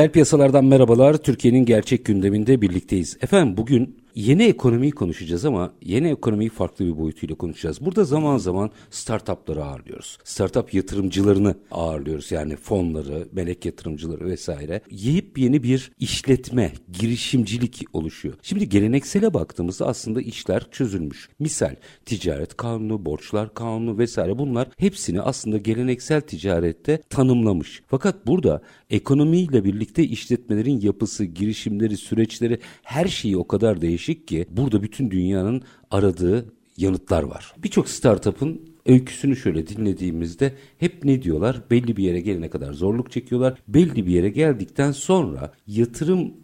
Reel piyasalardan merhabalar. Türkiye'nin gerçek gündeminde birlikteyiz. Efendim bugün Yeni ekonomiyi konuşacağız ama yeni ekonomiyi farklı bir boyutuyla konuşacağız. Burada zaman zaman startupları ağırlıyoruz. Startup yatırımcılarını ağırlıyoruz. Yani fonları, melek yatırımcıları vesaire. Yiyip yeni bir işletme, girişimcilik oluşuyor. Şimdi geleneksele baktığımızda aslında işler çözülmüş. Misal ticaret kanunu, borçlar kanunu vesaire bunlar hepsini aslında geleneksel ticarette tanımlamış. Fakat burada ekonomiyle birlikte işletmelerin yapısı, girişimleri, süreçleri her şeyi o kadar değişik değişik ki burada bütün dünyanın aradığı yanıtlar var. Birçok startup'ın öyküsünü şöyle dinlediğimizde hep ne diyorlar? Belli bir yere gelene kadar zorluk çekiyorlar. Belli bir yere geldikten sonra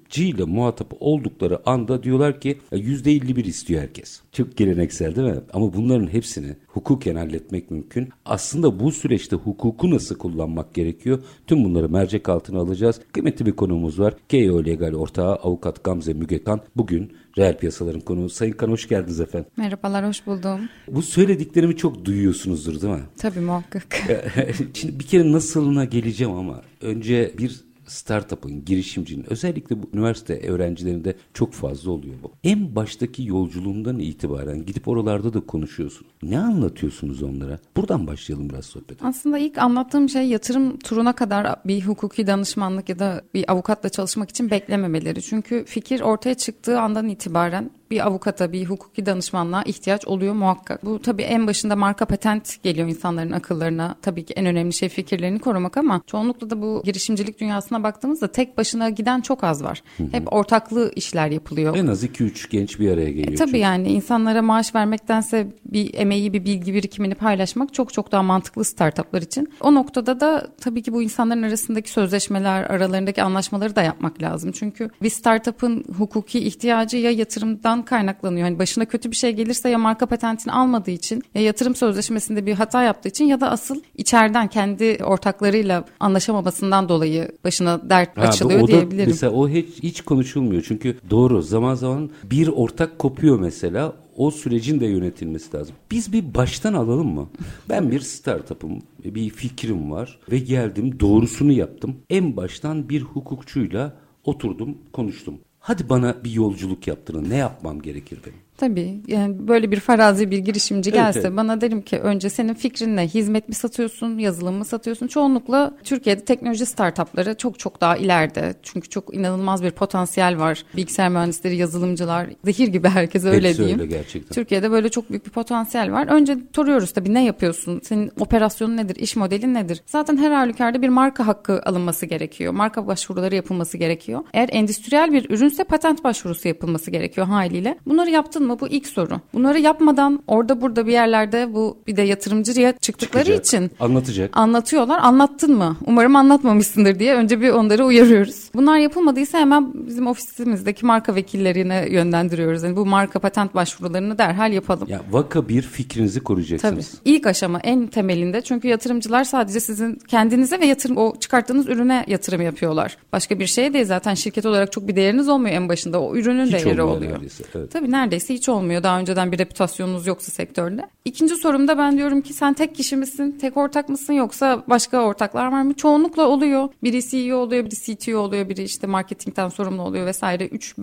yatırımcıyla muhatap oldukları anda diyorlar ki %51 istiyor herkes. Çok geleneksel değil mi? Ama bunların hepsini hukuken halletmek mümkün. Aslında bu süreçte hukuku nasıl kullanmak gerekiyor? Tüm bunları mercek altına alacağız. Kıymetli bir konuğumuz var. KO Legal ortağı avukat Gamze Mügekan. Bugün reel piyasaların konuğu. Sayın Kan hoş geldiniz efendim. Merhabalar, hoş buldum. Bu söylediklerimi çok duyuyorsunuzdur değil mi? Tabii muhakkak. Şimdi bir kere nasılına geleceğim ama önce bir startup'ın, girişimcinin özellikle bu üniversite öğrencilerinde çok fazla oluyor bu. En baştaki yolculuğundan itibaren gidip oralarda da konuşuyorsun. Ne anlatıyorsunuz onlara? Buradan başlayalım biraz sohbete. Aslında ilk anlattığım şey yatırım turuna kadar bir hukuki danışmanlık ya da bir avukatla çalışmak için beklememeleri. Çünkü fikir ortaya çıktığı andan itibaren bir avukata, bir hukuki danışmanlığa ihtiyaç oluyor muhakkak. Bu tabii en başında marka patent geliyor insanların akıllarına. Tabii ki en önemli şey fikirlerini korumak ama çoğunlukla da bu girişimcilik dünyasına baktığımızda tek başına giden çok az var. Hı hı. Hep ortaklı işler yapılıyor. En az 2-3 genç bir araya geliyor. E, tabii çünkü. yani insanlara maaş vermektense bir emeği, bir bilgi birikimini paylaşmak çok çok daha mantıklı startuplar için. O noktada da tabii ki bu insanların arasındaki sözleşmeler, aralarındaki anlaşmaları da yapmak lazım. Çünkü bir startup'ın hukuki ihtiyacı ya yatırımdan bundan kaynaklanıyor. Hani başına kötü bir şey gelirse ya marka patentini almadığı için ya yatırım sözleşmesinde bir hata yaptığı için ya da asıl içeriden kendi ortaklarıyla anlaşamamasından dolayı başına dert ha, açılıyor o diyebilirim. Da, mesela o hiç, hiç konuşulmuyor. Çünkü doğru zaman zaman bir ortak kopuyor mesela o sürecin de yönetilmesi lazım. Biz bir baştan alalım mı? Ben bir startup'ım, bir fikrim var ve geldim doğrusunu yaptım. En baştan bir hukukçuyla oturdum, konuştum. Hadi bana bir yolculuk yaptırın. Ne yapmam gerekir benim? Tabii yani böyle bir farazi bir girişimci gelse evet, evet. bana derim ki önce senin fikrinle hizmet mi satıyorsun, yazılım mı satıyorsun? Çoğunlukla Türkiye'de teknoloji startupları çok çok daha ileride. Çünkü çok inanılmaz bir potansiyel var. Bilgisayar mühendisleri, yazılımcılar, zehir gibi herkes öyle Hepsi diyeyim. Öyle gerçekten. Türkiye'de böyle çok büyük bir potansiyel var. Önce soruyoruz tabii ne yapıyorsun? Senin operasyonun nedir? İş modelin nedir? Zaten her halükarda bir marka hakkı alınması gerekiyor. Marka başvuruları yapılması gerekiyor. Eğer endüstriyel bir ürünse patent başvurusu yapılması gerekiyor haliyle. Bunları yaptın mı? Bu ilk soru. Bunları yapmadan orada burada bir yerlerde bu bir de yatırımcıya çıktıkları Çıkacak. için anlatacak. Anlatıyorlar. Anlattın mı? Umarım anlatmamışsındır diye önce bir onları uyarıyoruz. Bunlar yapılmadıysa hemen bizim ofisimizdeki marka vekillerine yönlendiriyoruz. Yani bu marka patent başvurularını derhal yapalım. Ya vaka bir fikrinizi koruyacaksınız. Tabii. İlk aşama en temelinde çünkü yatırımcılar sadece sizin kendinize ve yatırım o çıkarttığınız ürüne yatırım yapıyorlar. Başka bir şey değil zaten şirket olarak çok bir değeriniz olmuyor en başında. O ürünün hiç değeri oluyor. Neredeyse, evet. Tabii neredeyse hiç olmuyor. Daha önceden bir reputasyonunuz yoksa sektörde. İkinci sorumda ben diyorum ki sen tek kişi misin? Tek ortak mısın yoksa başka ortaklar var mı? Çoğunlukla oluyor. Biri CEO oluyor, biri CTO oluyor, biri işte marketingten sorumlu oluyor vesaire. 3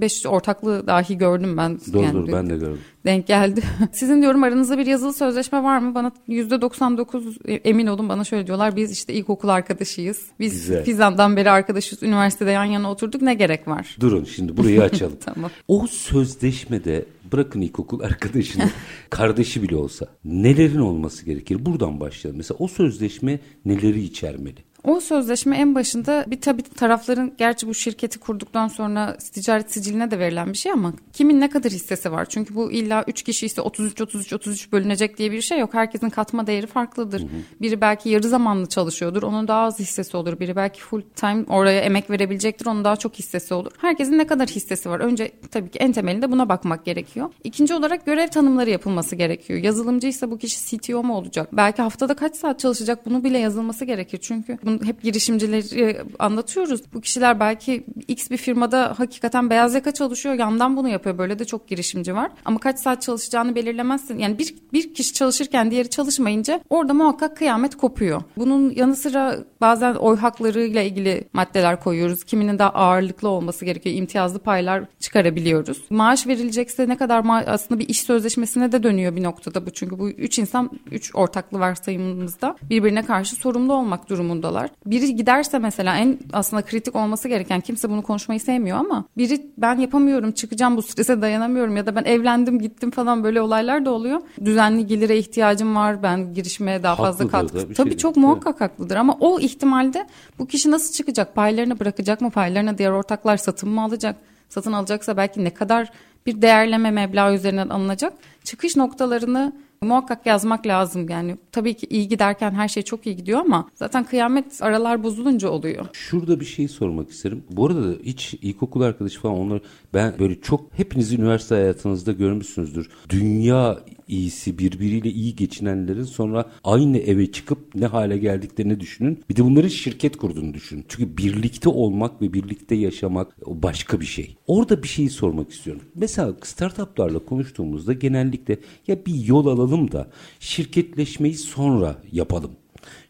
5 5 ortaklığı dahi gördüm ben. Doğru yani doğru ben de gördüm. Denk geldi. Sizin diyorum aranızda bir yazılı sözleşme var mı? Bana %99 emin olun bana şöyle diyorlar. Biz işte ilkokul arkadaşıyız. Biz Güzel. Fizan'dan beri arkadaşız. Üniversitede yan yana oturduk. Ne gerek var? Durun şimdi burayı açalım. tamam. O sözleşmede bırakın ilkokul arkadaşını kardeşi bile olsa nelerin olması gerekir? Buradan başlayalım. Mesela o sözleşme neleri içermeli? O sözleşme en başında bir tabii tarafların gerçi bu şirketi kurduktan sonra ticaret siciline de verilen bir şey ama kimin ne kadar hissesi var? Çünkü bu illa 3 kişi ise 33 33 33 bölünecek diye bir şey yok. Herkesin katma değeri farklıdır. Hı hı. Biri belki yarı zamanlı çalışıyordur. Onun daha az hissesi olur. Biri belki full time oraya emek verebilecektir. Onun daha çok hissesi olur. Herkesin ne kadar hissesi var? Önce tabii ki en temelinde buna bakmak gerekiyor. İkinci olarak görev tanımları yapılması gerekiyor. Yazılımcıysa bu kişi CTO mu olacak? Belki haftada kaç saat çalışacak? Bunu bile yazılması gerekir. Çünkü bunu hep girişimcileri anlatıyoruz. Bu kişiler belki X bir firmada hakikaten beyaz yaka çalışıyor. Yandan bunu yapıyor. Böyle de çok girişimci var. Ama kaç saat çalışacağını belirlemezsin. Yani bir, bir kişi çalışırken diğeri çalışmayınca orada muhakkak kıyamet kopuyor. Bunun yanı sıra bazen oy haklarıyla ilgili maddeler koyuyoruz. Kiminin daha ağırlıklı olması gerekiyor. İmtiyazlı paylar çıkarabiliyoruz. Maaş verilecekse ne kadar ma- aslında bir iş sözleşmesine de dönüyor bir noktada bu. Çünkü bu üç insan üç ortaklı varsayımımızda birbirine karşı sorumlu olmak durumundalar. Biri giderse mesela en aslında kritik olması gereken kimse bunu konuşmayı sevmiyor ama biri ben yapamıyorum çıkacağım bu strese dayanamıyorum ya da ben evlendim gittim falan böyle olaylar da oluyor. Düzenli gelire ihtiyacım var ben girişmeye daha fazla katkı. Tabii şey çok muhakkak evet. haklıdır ama o ihtimalde bu kişi nasıl çıkacak? Paylarını bırakacak mı? Paylarını diğer ortaklar satın mı alacak? Satın alacaksa belki ne kadar bir değerleme meblağı üzerinden alınacak. Çıkış noktalarını muhakkak yazmak lazım yani. Tabii ki iyi giderken her şey çok iyi gidiyor ama zaten kıyamet aralar bozulunca oluyor. Şurada bir şey sormak isterim. Bu arada hiç ilkokul arkadaşı falan onları ben böyle çok hepiniz üniversite hayatınızda görmüşsünüzdür. Dünya iyisi birbiriyle iyi geçinenlerin sonra aynı eve çıkıp ne hale geldiklerini düşünün. Bir de bunların şirket kurduğunu düşünün. Çünkü birlikte olmak ve birlikte yaşamak başka bir şey. Orada bir şeyi sormak istiyorum. Mesela startuplarla konuştuğumuzda genellikle ya bir yol alalım da şirketleşmeyi sonra yapalım.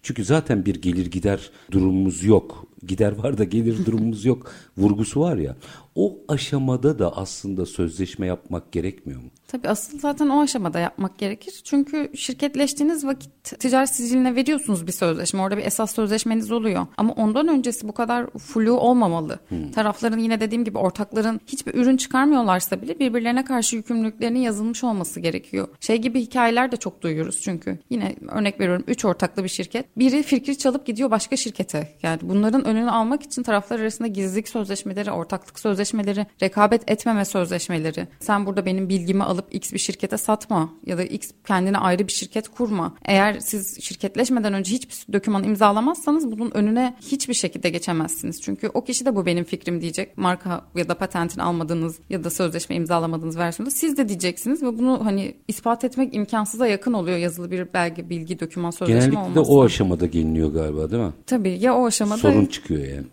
Çünkü zaten bir gelir gider durumumuz yok. Gider var da gelir durumumuz yok vurgusu var ya. O aşamada da aslında sözleşme yapmak gerekmiyor mu? Tabii asıl zaten o aşamada yapmak gerekir. Çünkü şirketleştiğiniz vakit ticaret siciline veriyorsunuz bir sözleşme. Orada bir esas sözleşmeniz oluyor. Ama ondan öncesi bu kadar flu olmamalı. Hmm. Tarafların yine dediğim gibi ortakların hiçbir ürün çıkarmıyorlarsa bile birbirlerine karşı yükümlülüklerinin yazılmış olması gerekiyor. Şey gibi hikayeler de çok duyuyoruz çünkü. Yine örnek veriyorum 3 ortaklı bir şirket. Biri fikri çalıp gidiyor başka şirkete. Yani bunların önünü almak için taraflar arasında gizlilik sözleşmeleri, ortaklık sözleşmeleri, rekabet etmeme sözleşmeleri. Sen burada benim bilgimi alıp X bir şirkete satma ya da X kendine ayrı bir şirket kurma. Eğer siz şirketleşmeden önce hiçbir doküman imzalamazsanız bunun önüne hiçbir şekilde geçemezsiniz. Çünkü o kişi de bu benim fikrim diyecek. Marka ya da patentini almadığınız ya da sözleşme imzalamadığınız versiyonda siz de diyeceksiniz ve bunu hani ispat etmek imkansıza yakın oluyor yazılı bir belge, bilgi, doküman, sözleşme Genellikle. Genellikle o aşamada geliniyor galiba değil mi? Tabii ya o aşamada. Sorun çıkıyor yani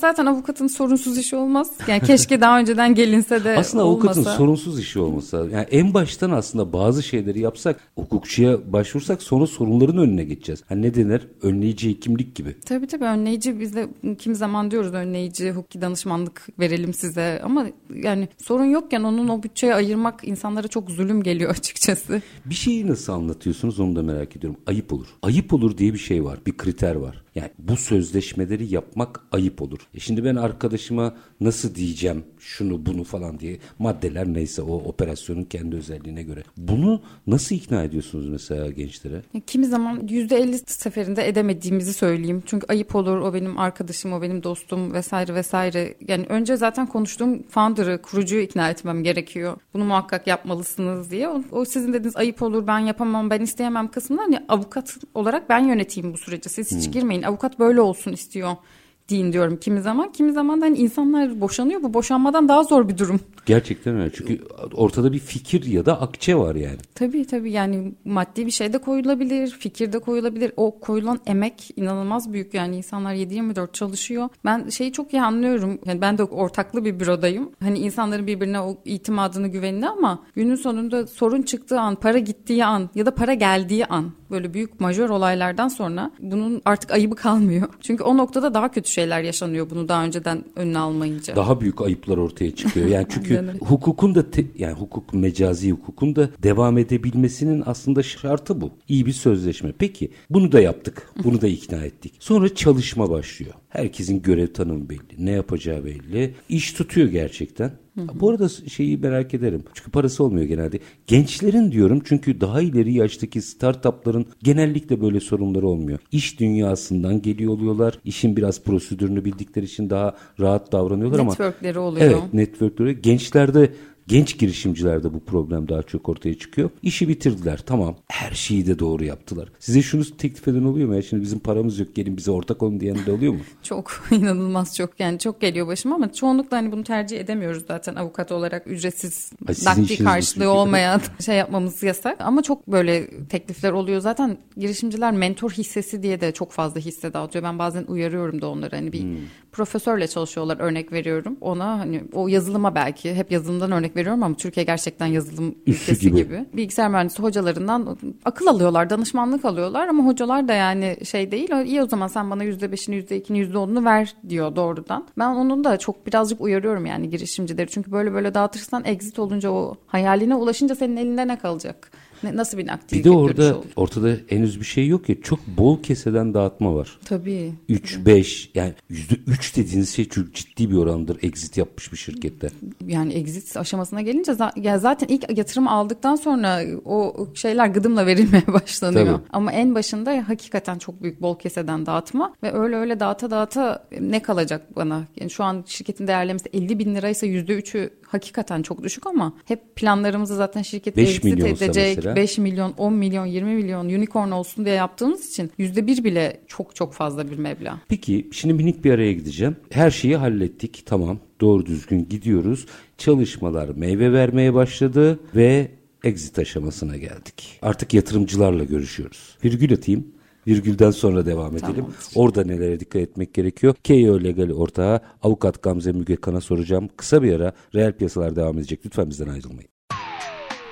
zaten avukatın sorunsuz işi olmaz. Yani keşke daha önceden gelinse de Aslında olmasa. avukatın sorunsuz işi olmasa. Yani en baştan aslında bazı şeyleri yapsak, hukukçuya başvursak sonra sorunların önüne geçeceğiz. Hani ne denir? Önleyici hekimlik gibi. Tabii tabii önleyici biz de kim zaman diyoruz önleyici hukuki danışmanlık verelim size ama yani sorun yokken onun o bütçeye ayırmak insanlara çok zulüm geliyor açıkçası. Bir şeyi nasıl anlatıyorsunuz onu da merak ediyorum. Ayıp olur. Ayıp olur diye bir şey var. Bir kriter var. Yani bu sözleşmeleri yapmak ayıp olur. E şimdi ben arkadaşıma nasıl diyeceğim şunu bunu falan diye maddeler neyse o operasyonun kendi özelliğine göre. Bunu nasıl ikna ediyorsunuz mesela gençlere? Kimi zaman %50 seferinde edemediğimizi söyleyeyim. Çünkü ayıp olur o benim arkadaşım o benim dostum vesaire vesaire. Yani önce zaten konuştuğum founder'ı kurucuyu ikna etmem gerekiyor. Bunu muhakkak yapmalısınız diye. O, o sizin dediğiniz ayıp olur ben yapamam ben isteyemem kısmından hani avukat olarak ben yöneteyim bu süreci. Siz hiç hmm. girmeyin avukat böyle olsun istiyor deyin diyorum kimi zaman. Kimi zaman da hani insanlar boşanıyor. Bu boşanmadan daha zor bir durum. Gerçekten öyle. Çünkü ortada bir fikir ya da akçe var yani. Tabii tabii yani maddi bir şey de koyulabilir, fikir de koyulabilir. O koyulan emek inanılmaz büyük yani insanlar 7-24 çalışıyor. Ben şeyi çok iyi anlıyorum. Yani ben de ortaklı bir bürodayım. Hani insanların birbirine o itimadını güvenini ama günün sonunda sorun çıktığı an, para gittiği an ya da para geldiği an böyle büyük majör olaylardan sonra bunun artık ayıbı kalmıyor. Çünkü o noktada daha kötü şeyler yaşanıyor bunu daha önceden önüne almayınca. Daha büyük ayıplar ortaya çıkıyor. Yani çünkü hukukun da te, yani hukuk mecazi hukukun da devam edebilmesinin aslında şartı bu. İyi bir sözleşme. Peki bunu da yaptık. Bunu da ikna ettik. Sonra çalışma başlıyor. Herkesin görev tanımı belli. Ne yapacağı belli. İş tutuyor gerçekten. Bu arada şeyi merak ederim. Çünkü parası olmuyor genelde. Gençlerin diyorum çünkü daha ileri yaştaki startupların genellikle böyle sorunları olmuyor. İş dünyasından geliyor oluyorlar. İşin biraz prosedürünü bildikleri için daha rahat davranıyorlar ama Networkleri oluyor. Evet, networkleri. Gençlerde Genç girişimcilerde bu problem daha çok ortaya çıkıyor. İşi bitirdiler tamam. Her şeyi de doğru yaptılar. Size şunu teklif eden oluyor mu? Ya şimdi bizim paramız yok gelin bize ortak olun diyen de oluyor mu? Çok inanılmaz çok yani çok geliyor başıma ama çoğunlukla hani bunu tercih edemiyoruz zaten avukat olarak ücretsiz nakdi karşılığı olmayan şey yapmamız yasak ama çok böyle teklifler oluyor zaten girişimciler mentor hissesi diye de çok fazla hisse dağıtıyor ben bazen uyarıyorum da onları hani bir Hmm. profesörle çalışıyorlar örnek veriyorum ona hani o yazılıma belki hep yazılımdan örnek veriyorum ama Türkiye gerçekten yazılım Üssü ülkesi gibi. gibi. Bilgisayar mühendisi hocalarından akıl alıyorlar, danışmanlık alıyorlar ama hocalar da yani şey değil. İyi o zaman sen bana yüzde beşini, yüzde ikini, yüzde onunu ver diyor doğrudan. Ben onun da çok birazcık uyarıyorum yani girişimcileri. Çünkü böyle böyle dağıtırsan exit olunca o hayaline ulaşınca senin elinde ne kalacak? Ne, nasıl bir nakdi Bir de orada olur? ortada henüz bir şey yok ya çok bol keseden dağıtma var. Tabii. 3, 5 yani %3 dediğiniz şey çok ciddi bir orandır exit yapmış bir şirkette. yani exit aşamasına gelince ya zaten ilk yatırım aldıktan sonra o şeyler gıdımla verilmeye başlanıyor. Tabii. Ama en başında hakikaten çok büyük bol keseden dağıtma ve öyle öyle dağıta dağıta ne kalacak bana? Yani şu an şirketin değerlemesi 50 bin liraysa %3'ü hakikaten çok düşük ama hep planlarımızı zaten şirket Beş exit milyonsa edecek. mesela. 5 milyon, 10 milyon, 20 milyon unicorn olsun diye yaptığımız için %1 bile çok çok fazla bir meblağ. Peki şimdi minik bir araya gideceğim. Her şeyi hallettik tamam doğru düzgün gidiyoruz. Çalışmalar meyve vermeye başladı ve exit aşamasına geldik. Artık yatırımcılarla görüşüyoruz. Virgül atayım. Virgülden sonra devam edelim. Tamamdır. Orada nelere dikkat etmek gerekiyor? KO Legal ortağı avukat Gamze Mügekan'a soracağım. Kısa bir ara reel piyasalar devam edecek. Lütfen bizden ayrılmayın.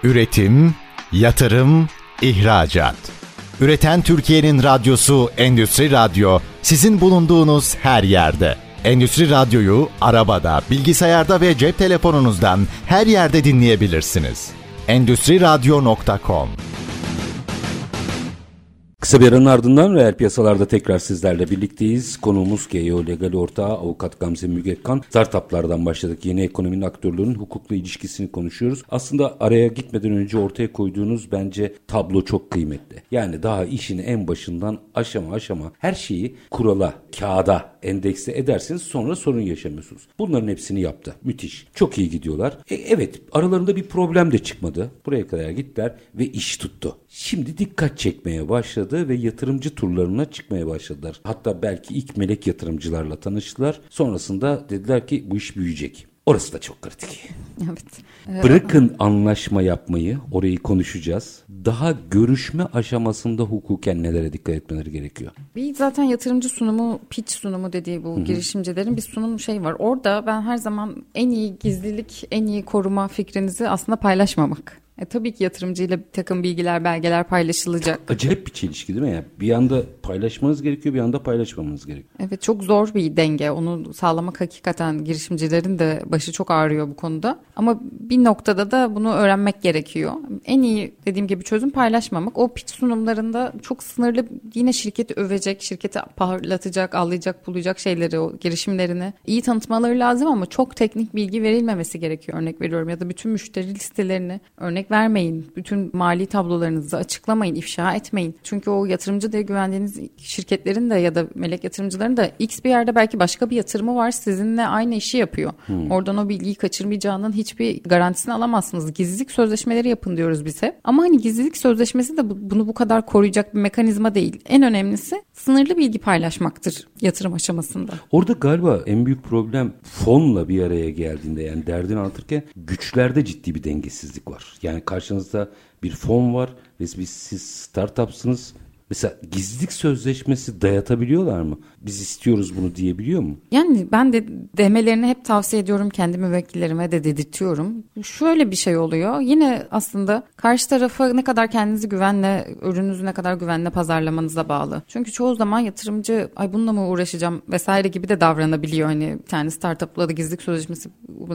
Üretim, yatırım, ihracat. Üreten Türkiye'nin radyosu Endüstri Radyo sizin bulunduğunuz her yerde. Endüstri Radyo'yu arabada, bilgisayarda ve cep telefonunuzdan her yerde dinleyebilirsiniz. Endüstri Radyo.com Kısa bir aranın ardından reel piyasalarda tekrar sizlerle birlikteyiz. Konuğumuz GEO Legal Ortağı Avukat Gamze Mügekkan. Startuplardan başladık. Yeni ekonominin aktörlüğünün hukukla ilişkisini konuşuyoruz. Aslında araya gitmeden önce ortaya koyduğunuz bence tablo çok kıymetli. Yani daha işin en başından aşama aşama her şeyi kurala, kağıda endekse edersiniz sonra sorun yaşamıyorsunuz. Bunların hepsini yaptı. Müthiş. Çok iyi gidiyorlar. E, evet aralarında bir problem de çıkmadı. Buraya kadar gittiler ve iş tuttu. Şimdi dikkat çekmeye başladı ve yatırımcı turlarına çıkmaya başladılar. Hatta belki ilk melek yatırımcılarla tanıştılar. Sonrasında dediler ki bu iş büyüyecek. Orası da çok kritik. Evet. Ee, Bırakın anlaşma yapmayı, orayı konuşacağız. Daha görüşme aşamasında hukuken nelere dikkat etmeleri gerekiyor? Bir zaten yatırımcı sunumu, pitch sunumu dediği bu girişimcilerin bir sunum şey var. Orada ben her zaman en iyi gizlilik, en iyi koruma fikrinizi aslında paylaşmamak. E, tabii ki yatırımcıyla bir takım bilgiler, belgeler paylaşılacak. Acayip bir çelişki değil mi? Yani bir anda paylaşmanız gerekiyor, bir anda paylaşmamanız gerekiyor. Evet çok zor bir denge. Onu sağlamak hakikaten girişimcilerin de başı çok ağrıyor bu konuda. Ama bir noktada da bunu öğrenmek gerekiyor. En iyi dediğim gibi çözüm paylaşmamak. O pitch sunumlarında çok sınırlı yine şirketi övecek, şirketi parlatacak, allayacak, bulacak şeyleri, o girişimlerini iyi tanıtmaları lazım ama çok teknik bilgi verilmemesi gerekiyor. Örnek veriyorum ya da bütün müşteri listelerini örnek vermeyin. Bütün mali tablolarınızı açıklamayın, ifşa etmeyin. Çünkü o yatırımcı diye güvendiğiniz şirketlerin de ya da melek yatırımcıların da X bir yerde belki başka bir yatırımı var sizinle aynı işi yapıyor. Oradan o bilgiyi kaçırmayacağının hiçbir garantisini alamazsınız. Gizlilik sözleşmeleri yapın diyoruz biz hep. Ama hani gizlilik sözleşmesi de bu- bunu bu kadar koruyacak bir mekanizma değil. En önemlisi sınırlı bilgi paylaşmaktır yatırım aşamasında. Orada galiba en büyük problem fonla bir araya geldiğinde yani derdini anlatırken güçlerde ciddi bir dengesizlik var. Yani karşınızda bir fon var ve siz startupsınız. Mesela gizlilik sözleşmesi dayatabiliyorlar mı? Biz istiyoruz bunu diyebiliyor mu? Yani ben de demelerini hep tavsiye ediyorum kendi müvekkillerime de dedirtiyorum. Şöyle bir şey oluyor. Yine aslında karşı tarafa ne kadar kendinizi güvenle, ürününüzü ne kadar güvenle pazarlamanıza bağlı. Çünkü çoğu zaman yatırımcı ay bununla mı uğraşacağım vesaire gibi de davranabiliyor. Hani bir tane startupla da gizlilik sözleşmesi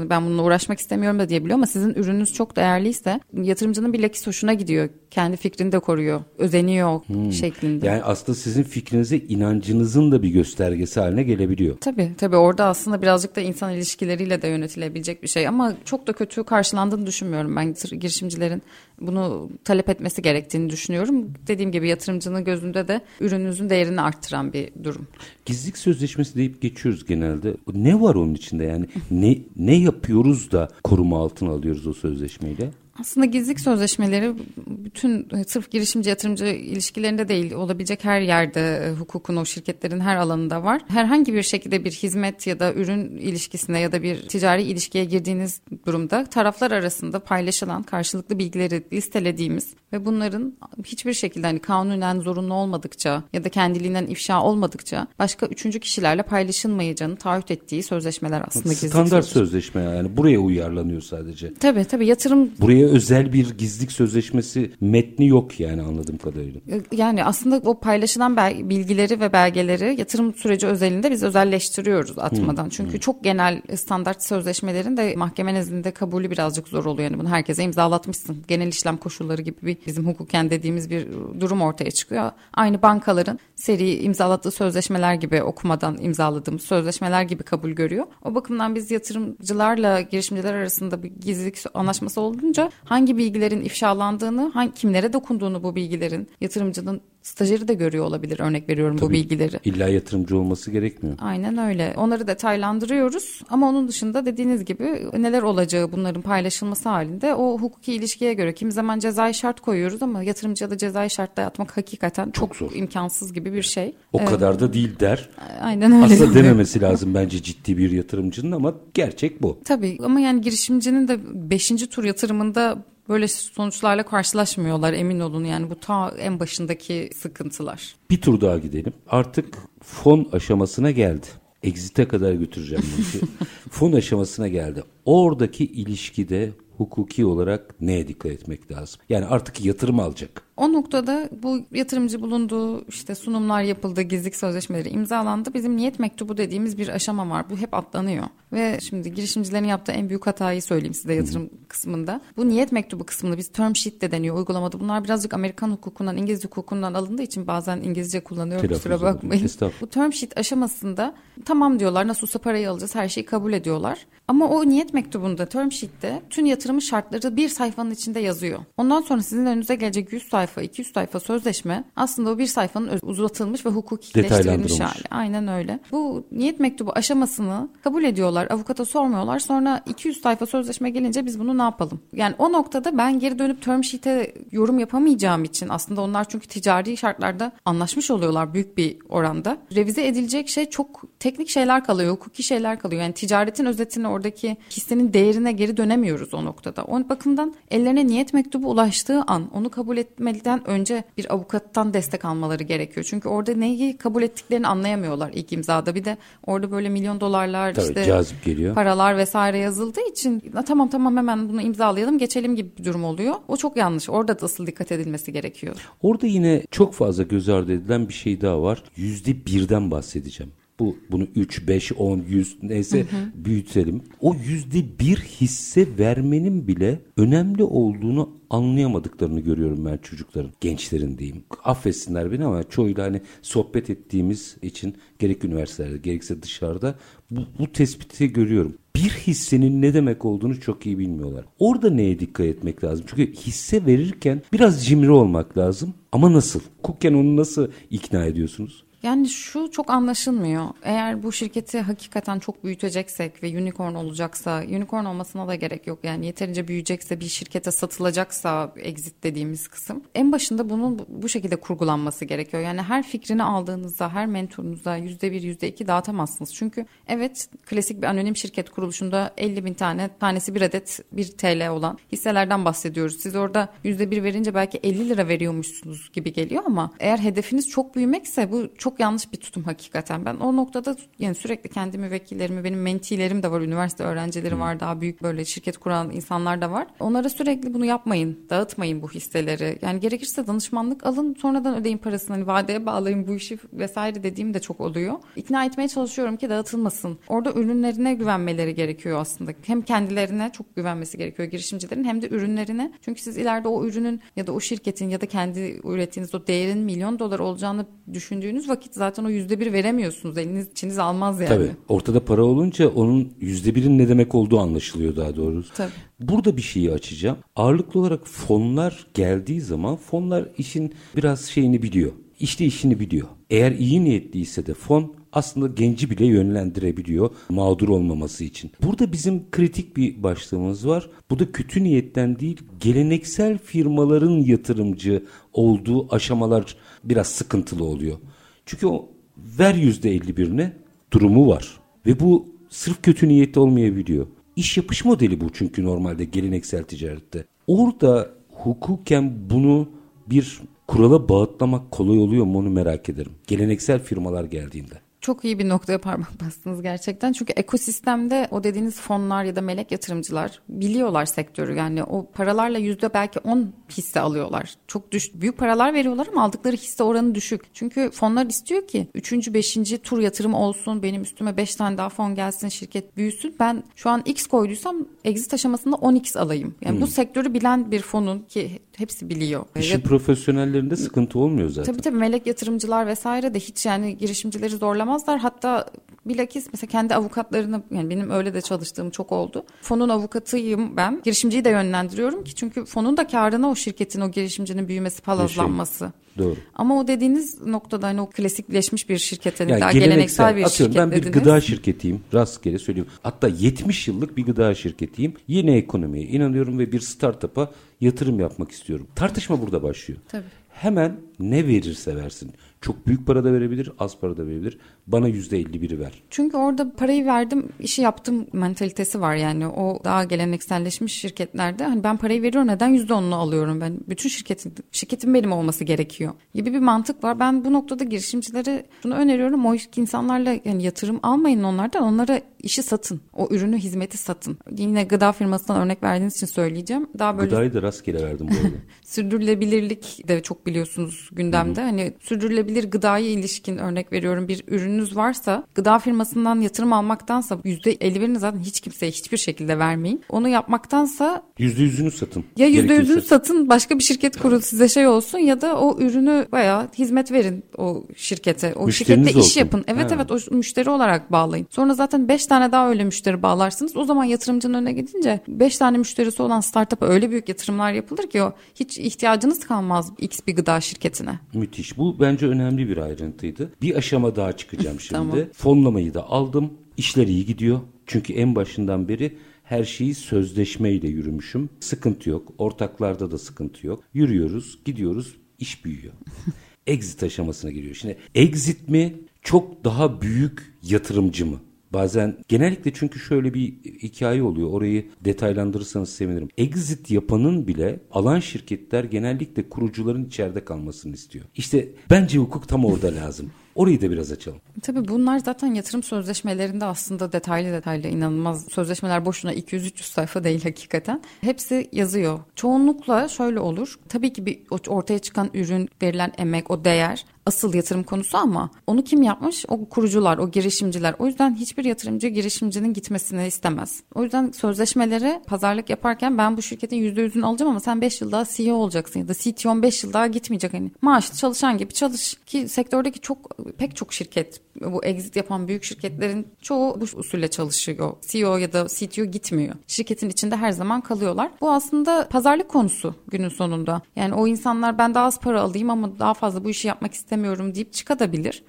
ben bununla uğraşmak istemiyorum da diyebiliyor ama sizin ürününüz çok değerliyse yatırımcının bir lekis hoşuna gidiyor. Kendi fikrini de koruyor. Özeniyor. Şey şeklinde. Yani aslında sizin fikrinize inancınızın da bir göstergesi haline gelebiliyor. Tabii tabii orada aslında birazcık da insan ilişkileriyle de yönetilebilecek bir şey ama çok da kötü karşılandığını düşünmüyorum ben girişimcilerin bunu talep etmesi gerektiğini düşünüyorum. Dediğim gibi yatırımcının gözünde de ürününüzün değerini arttıran bir durum. Gizlilik sözleşmesi deyip geçiyoruz genelde. Ne var onun içinde yani? ne ne yapıyoruz da koruma altına alıyoruz o sözleşmeyle? Aslında gizlilik sözleşmeleri bütün e, sırf girişimci yatırımcı ilişkilerinde değil olabilecek her yerde e, hukukun o şirketlerin her alanında var. Herhangi bir şekilde bir hizmet ya da ürün ilişkisine ya da bir ticari ilişkiye girdiğiniz durumda taraflar arasında paylaşılan karşılıklı bilgileri listelediğimiz ve bunların hiçbir şekilde hani kanunen zorunlu olmadıkça ya da kendiliğinden ifşa olmadıkça başka üçüncü kişilerle paylaşılmayacağını taahhüt ettiği sözleşmeler aslında gizlilik Standart sözleşme yani buraya uyarlanıyor sadece. Tabii tabii yatırım buraya özel bir gizlilik sözleşmesi metni yok yani anladığım kadarıyla. Yani aslında o paylaşılan bilgileri ve belgeleri yatırım süreci özelinde biz özelleştiriyoruz atmadan. Hmm. Çünkü hmm. çok genel standart sözleşmelerin de mahkeme nezdinde kabulü birazcık zor oluyor. Yani bunu herkese imzalatmışsın. Genel işlem koşulları gibi bir bizim hukuken dediğimiz bir durum ortaya çıkıyor. Aynı bankaların seri imzalattığı sözleşmeler gibi okumadan imzaladığımız sözleşmeler gibi kabul görüyor. O bakımdan biz yatırımcılarla girişimciler arasında bir gizlilik anlaşması olunca hangi bilgilerin ifşalandığını, hangi, kimlere dokunduğunu bu bilgilerin yatırımcının stajyeri de görüyor olabilir örnek veriyorum Tabii, bu bilgileri. İlla yatırımcı olması gerekmiyor. Aynen öyle. Onları detaylandırıyoruz ama onun dışında dediğiniz gibi neler olacağı bunların paylaşılması halinde o hukuki ilişkiye göre kimi zaman cezai şart koyuyoruz ama yatırımcıya da cezai şart dayatmak hakikaten çok, çok zor. imkansız gibi bir şey. O ee, kadar da değil der. Aynen öyle. Aslında dememesi lazım bence ciddi bir yatırımcının ama gerçek bu. Tabii ama yani girişimcinin de 5. tur yatırımında böyle sonuçlarla karşılaşmıyorlar emin olun yani bu ta en başındaki sıkıntılar. Bir tur daha gidelim. Artık fon aşamasına geldi. Exit'e kadar götüreceğim bunu. fon aşamasına geldi. Oradaki ilişkide hukuki olarak neye dikkat etmek lazım? Yani artık yatırım alacak. O noktada bu yatırımcı bulunduğu işte sunumlar yapıldı, gizlilik sözleşmeleri imzalandı. Bizim niyet mektubu dediğimiz bir aşama var. Bu hep atlanıyor. Ve şimdi girişimcilerin yaptığı en büyük hatayı söyleyeyim size yatırım kısmında. Bu niyet mektubu kısmında biz term sheet de deniyor uygulamada. Bunlar birazcık Amerikan hukukundan, İngiliz hukukundan alındığı için bazen İngilizce kullanıyorum kusura bakmayın. Bu term sheet aşamasında tamam diyorlar nasıl olsa parayı alacağız her şeyi kabul ediyorlar. Ama o niyet mektubunda term sheet'te tüm yatırımın şartları bir sayfanın içinde yazıyor. Ondan sonra sizin önünüze gelecek 100 sayfa, 200 sayfa sözleşme aslında o bir sayfanın uzatılmış ve hukukileştirilmiş hali. Aynen öyle. Bu niyet mektubu aşamasını kabul ediyorlar. Avukata sormuyorlar. Sonra 200 sayfa sözleşme gelince biz bunu ne yapalım? Yani o noktada ben geri dönüp term sheet'e yorum yapamayacağım için aslında onlar çünkü ticari şartlarda anlaşmış oluyorlar büyük bir oranda. Revize edilecek şey çok teknik şeyler kalıyor, hukuki şeyler kalıyor. Yani ticaretin özetini oradaki hissenin değerine geri dönemiyoruz o noktada. O bakımdan ellerine niyet mektubu ulaştığı an onu kabul etmeden önce bir avukattan destek almaları gerekiyor. Çünkü orada neyi kabul ettiklerini anlayamıyorlar ilk imzada. Bir de orada böyle milyon dolarlar Tabii, işte cazip geliyor. paralar vesaire yazıldığı için tamam tamam hemen bunu imzalayalım geçelim gibi bir durum oluyor. O çok yanlış. Orada da asıl dikkat edilmesi gerekiyor. Orada yine çok fazla göz ardı edilen bir şey daha var. Yüzde birden bahsedeceğim bu bunu 3, 5, 10, 100 neyse hı hı. büyütelim. O yüzde bir hisse vermenin bile önemli olduğunu anlayamadıklarını görüyorum ben çocukların, gençlerin diyeyim. Affetsinler beni ama çoğuyla hani sohbet ettiğimiz için gerek üniversitelerde gerekse dışarıda bu, bu tespiti görüyorum. Bir hissenin ne demek olduğunu çok iyi bilmiyorlar. Orada neye dikkat etmek lazım? Çünkü hisse verirken biraz cimri olmak lazım. Ama nasıl? Kukken onu nasıl ikna ediyorsunuz? Yani şu çok anlaşılmıyor. Eğer bu şirketi hakikaten çok büyüteceksek ve unicorn olacaksa, unicorn olmasına da gerek yok. Yani yeterince büyüyecekse bir şirkete satılacaksa exit dediğimiz kısım. En başında bunun bu şekilde kurgulanması gerekiyor. Yani her fikrini aldığınızda, her mentorunuza yüzde bir, yüzde iki dağıtamazsınız. Çünkü evet klasik bir anonim şirket kuruluşunda 50 bin tane, tanesi bir adet bir TL olan hisselerden bahsediyoruz. Siz orada yüzde bir verince belki 50 lira veriyormuşsunuz gibi geliyor ama eğer hedefiniz çok büyümekse bu çok çok yanlış bir tutum hakikaten. Ben o noktada yani sürekli kendi müvekkillerimi, benim mentilerim de var, üniversite öğrencileri hmm. var, daha büyük böyle şirket kuran insanlar da var. Onlara sürekli bunu yapmayın, dağıtmayın bu hisseleri. Yani gerekirse danışmanlık alın, sonradan ödeyin parasını, hani vadeye bağlayın bu işi vesaire dediğim de çok oluyor. İkna etmeye çalışıyorum ki dağıtılmasın. Orada ürünlerine güvenmeleri gerekiyor aslında. Hem kendilerine çok güvenmesi gerekiyor girişimcilerin hem de ürünlerine. Çünkü siz ileride o ürünün ya da o şirketin ya da kendi ürettiğiniz o değerin milyon dolar olacağını düşündüğünüz vakit zaten o yüzde bir veremiyorsunuz. Eliniz içiniz almaz yani. Tabii. Ortada para olunca onun yüzde birin ne demek olduğu anlaşılıyor daha doğrusu. Tabii. Burada bir şeyi açacağım. Ağırlıklı olarak fonlar geldiği zaman fonlar işin biraz şeyini biliyor. İşte işini biliyor. Eğer iyi niyetliyse de fon aslında genci bile yönlendirebiliyor mağdur olmaması için. Burada bizim kritik bir başlığımız var. Bu da kötü niyetten değil geleneksel firmaların yatırımcı olduğu aşamalar biraz sıkıntılı oluyor. Çünkü o ver yüzde elli birine durumu var. Ve bu sırf kötü niyetli olmayabiliyor. İş yapış modeli bu çünkü normalde geleneksel ticarette. Orada hukuken bunu bir kurala bağıtlamak kolay oluyor mu onu merak ederim. Geleneksel firmalar geldiğinde. Çok iyi bir noktaya parmak bastınız gerçekten. Çünkü ekosistemde o dediğiniz fonlar ya da melek yatırımcılar biliyorlar sektörü. Yani o paralarla yüzde belki 10 hisse alıyorlar. Çok düş büyük paralar veriyorlar ama aldıkları hisse oranı düşük. Çünkü fonlar istiyor ki 3. 5. tur yatırım olsun. Benim üstüme 5 tane daha fon gelsin, şirket büyüsün. Ben şu an X koyduysam exit aşamasında 10x alayım. Yani hmm. bu sektörü bilen bir fonun ki hepsi biliyor. İşin profesyonellerinde sıkıntı olmuyor zaten. Tabii tabii melek yatırımcılar vesaire de hiç yani girişimcileri zorlamazlar. Hatta bilakis mesela kendi avukatlarını yani benim öyle de çalıştığım çok oldu. Fonun avukatıyım ben. Girişimciyi de yönlendiriyorum ki çünkü fonun da karına o şirketin o girişimcinin büyümesi palazlanması. Şey. Doğru. Ama o dediğiniz noktada hani o klasikleşmiş bir şirket hani yani daha geleneksel, geleneksel bir atıyorum, şirket Ben bir dediniz. gıda şirketiyim rastgele söyleyeyim. Hatta 70 yıllık bir gıda şirketiyim. Yeni ekonomiye inanıyorum ve bir startup'a yatırım yapmak istiyorum. Tartışma burada başlıyor. Tabii. Hemen ne verirse versin. Çok büyük para da verebilir, az para da verebilir. Bana yüzde elli biri ver. Çünkü orada parayı verdim, işi yaptım mentalitesi var yani. O daha gelenekselleşmiş şirketlerde hani ben parayı veriyorum neden yüzde onunu alıyorum ben? Bütün şirketin, şirketin benim olması gerekiyor gibi bir mantık var. Ben bu noktada girişimcilere şunu öneriyorum. O insanlarla yani yatırım almayın onlardan. Onlara işi satın. O ürünü, hizmeti satın. Yine gıda firmasından örnek verdiğiniz için söyleyeceğim. Daha böyle Gıdayı da rastgele verdim bu arada. sürdürülebilirlik de çok biliyorsunuz gündemde. Hı-hı. Hani sürdürülebilir gıdaya ilişkin örnek veriyorum. Bir ürününüz varsa gıda firmasından yatırım almaktansa %51'ini zaten hiç kimseye hiçbir şekilde vermeyin. Onu yapmaktansa %100'ünü satın. Ya %100'ünü satın başka bir şirket kurun size şey olsun ya da o ürünü bayağı hizmet verin o şirkete. O Müşteriniz şirkette olsun. iş yapın. Evet ha. evet o müşteri olarak bağlayın. Sonra zaten 5 tane daha öyle müşteri bağlarsınız. O zaman yatırımcının önüne gidince 5 tane müşterisi olan startup'a öyle büyük yatırımlar yapılır ki o hiç ihtiyacınız kalmaz X bir gıda şirketine. Müthiş. Bu bence önemli bir ayrıntıydı. Bir aşama daha çıkacağım şimdi. tamam. Fonlamayı da aldım. İşler iyi gidiyor. Çünkü en başından beri her şeyi sözleşmeyle yürümüşüm. Sıkıntı yok. Ortaklarda da sıkıntı yok. Yürüyoruz, gidiyoruz, iş büyüyor. exit aşamasına giriyor. Şimdi exit mi çok daha büyük yatırımcı mı? Bazen genellikle çünkü şöyle bir hikaye oluyor. Orayı detaylandırırsanız sevinirim. Exit yapanın bile alan şirketler genellikle kurucuların içeride kalmasını istiyor. İşte bence hukuk tam orada lazım. Orayı da biraz açalım. Tabii bunlar zaten yatırım sözleşmelerinde aslında detaylı detaylı inanılmaz sözleşmeler boşuna 200-300 sayfa değil hakikaten. Hepsi yazıyor. Çoğunlukla şöyle olur. Tabii ki bir ortaya çıkan ürün, verilen emek, o değer asıl yatırım konusu ama onu kim yapmış? O kurucular, o girişimciler. O yüzden hiçbir yatırımcı girişimcinin gitmesini istemez. O yüzden sözleşmeleri pazarlık yaparken ben bu şirketin %100'ünü alacağım ama sen 5 yıl daha CEO olacaksın ya da CTO'm 5 yıl daha gitmeyecek. Hani maaşlı çalışan gibi çalış. Ki sektördeki çok pek çok şirket bu exit yapan büyük şirketlerin çoğu bu usulle çalışıyor. CEO ya da CTO gitmiyor. Şirketin içinde her zaman kalıyorlar. Bu aslında pazarlık konusu günün sonunda. Yani o insanlar ben daha az para alayım ama daha fazla bu işi yapmak istemiyorum deyip çıkabilir.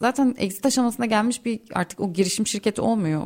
Zaten exit aşamasına gelmiş bir artık o girişim şirketi olmuyor.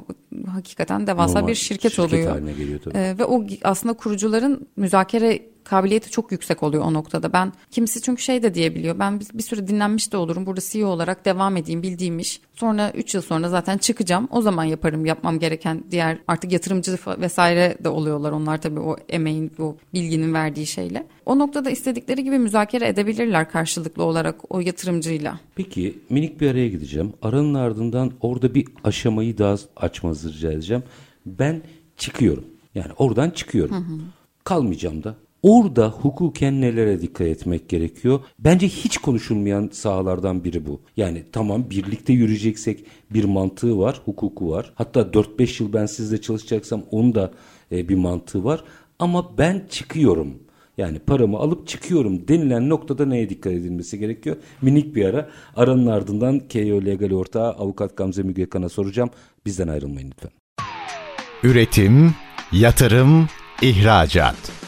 Hakikaten devasa Normal, bir şirket, şirket oluyor. Haline geliyor tabii. Ee, ve o aslında kurucuların müzakere kabiliyeti çok yüksek oluyor o noktada. Ben kimisi çünkü şey de diyebiliyor. Ben bir, bir süre dinlenmiş de olurum. Burada CEO olarak devam edeyim bildiğim iş. Sonra 3 yıl sonra zaten çıkacağım. O zaman yaparım yapmam gereken diğer artık yatırımcı vesaire de oluyorlar. Onlar tabii o emeğin, o bilginin verdiği şeyle. O noktada istedikleri gibi müzakere edebilirler karşılıklı olarak o yatırımcıyla. Peki minik bir araya gideceğim. Aranın ardından orada bir aşamayı daha açmanızı rica edeceğim. Ben çıkıyorum. Yani oradan çıkıyorum. Hı hı. Kalmayacağım da. Orada hukuken nelere dikkat etmek gerekiyor? Bence hiç konuşulmayan sahalardan biri bu. Yani tamam birlikte yürüyeceksek bir mantığı var, hukuku var. Hatta 4-5 yıl ben sizle çalışacaksam onun da e, bir mantığı var. Ama ben çıkıyorum. Yani paramı alıp çıkıyorum denilen noktada neye dikkat edilmesi gerekiyor? Minik bir ara. Aranın ardından KO Legal ortağı avukat Gamze Müge Kan'a soracağım. Bizden ayrılmayın lütfen. Üretim, yatırım, ihracat.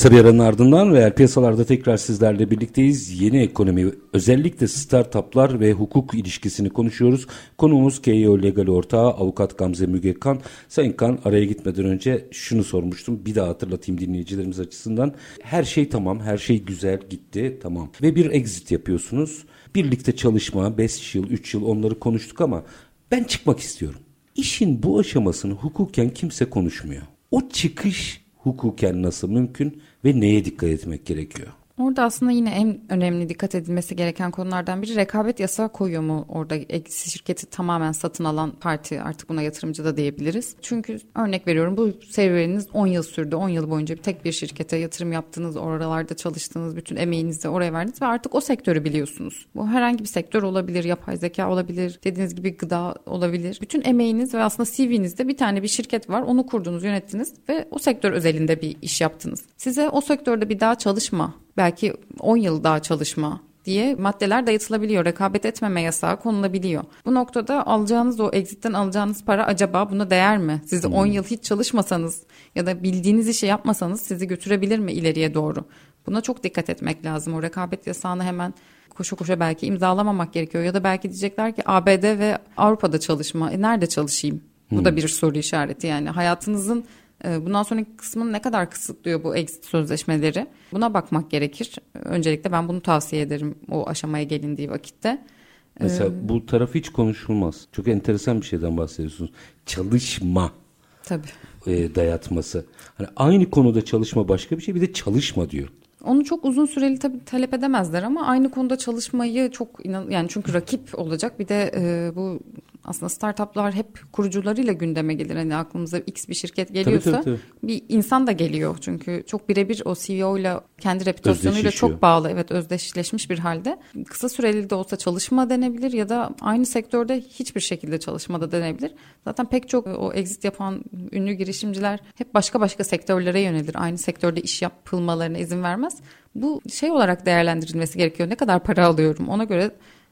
Kısa bir aranın ardından reel piyasalarda tekrar sizlerle birlikteyiz. Yeni ekonomi, özellikle startuplar ve hukuk ilişkisini konuşuyoruz. Konuğumuz KEO Legal ortağı avukat Gamze Mügekan. Sayın Kan araya gitmeden önce şunu sormuştum. Bir daha hatırlatayım dinleyicilerimiz açısından. Her şey tamam, her şey güzel gitti tamam. Ve bir exit yapıyorsunuz. Birlikte çalışma, 5 yıl, 3 yıl onları konuştuk ama ben çıkmak istiyorum. İşin bu aşamasını hukuken kimse konuşmuyor. O çıkış hukuken nasıl mümkün ve neye dikkat etmek gerekiyor? Orada aslında yine en önemli dikkat edilmesi gereken konulardan biri rekabet yasağı koyuyor mu orada şirketi tamamen satın alan parti artık buna yatırımcı da diyebiliriz. Çünkü örnek veriyorum bu serüveniniz 10 yıl sürdü. 10 yıl boyunca bir tek bir şirkete yatırım yaptınız, oralarda çalıştınız, bütün emeğinizi oraya verdiniz ve artık o sektörü biliyorsunuz. Bu herhangi bir sektör olabilir, yapay zeka olabilir, dediğiniz gibi gıda olabilir. Bütün emeğiniz ve aslında CV'nizde bir tane bir şirket var. Onu kurdunuz, yönettiniz ve o sektör özelinde bir iş yaptınız. Size o sektörde bir daha çalışma belki 10 yıl daha çalışma diye maddeler dayatılabiliyor. Rekabet etmeme yasağı konulabiliyor. Bu noktada alacağınız o exit'ten alacağınız para acaba buna değer mi? Siz hmm. 10 yıl hiç çalışmasanız ya da bildiğiniz işi yapmasanız sizi götürebilir mi ileriye doğru? Buna çok dikkat etmek lazım. O rekabet yasağını hemen koşa koşa belki imzalamamak gerekiyor. Ya da belki diyecekler ki ABD ve Avrupa'da çalışma. E nerede çalışayım? Bu hmm. da bir soru işareti yani. Hayatınızın bundan sonraki kısmını ne kadar kısıtlıyor bu exit sözleşmeleri? Buna bakmak gerekir. Öncelikle ben bunu tavsiye ederim o aşamaya gelindiği vakitte. Mesela ee, bu tarafı hiç konuşulmaz. Çok enteresan bir şeyden bahsediyorsunuz. Çalışma. Tabii. E, dayatması. Hani aynı konuda çalışma başka bir şey bir de çalışma diyor. Onu çok uzun süreli tabii talep edemezler ama aynı konuda çalışmayı çok inan yani çünkü rakip olacak. Bir de e, bu aslında startuplar hep kurucularıyla gündeme gelir. Hani aklımıza X bir şirket geliyorsa tabii, tabii, tabii. bir insan da geliyor. Çünkü çok birebir o CEO ile kendi reputasyonuyla çok bağlı. Evet özdeşleşmiş bir halde. Kısa süreli de olsa çalışma denebilir ya da aynı sektörde hiçbir şekilde çalışma da denebilir. Zaten pek çok o exit yapan ünlü girişimciler hep başka başka sektörlere yönelir. Aynı sektörde iş yapılmalarına izin vermez. Bu şey olarak değerlendirilmesi gerekiyor. Ne kadar para alıyorum ona göre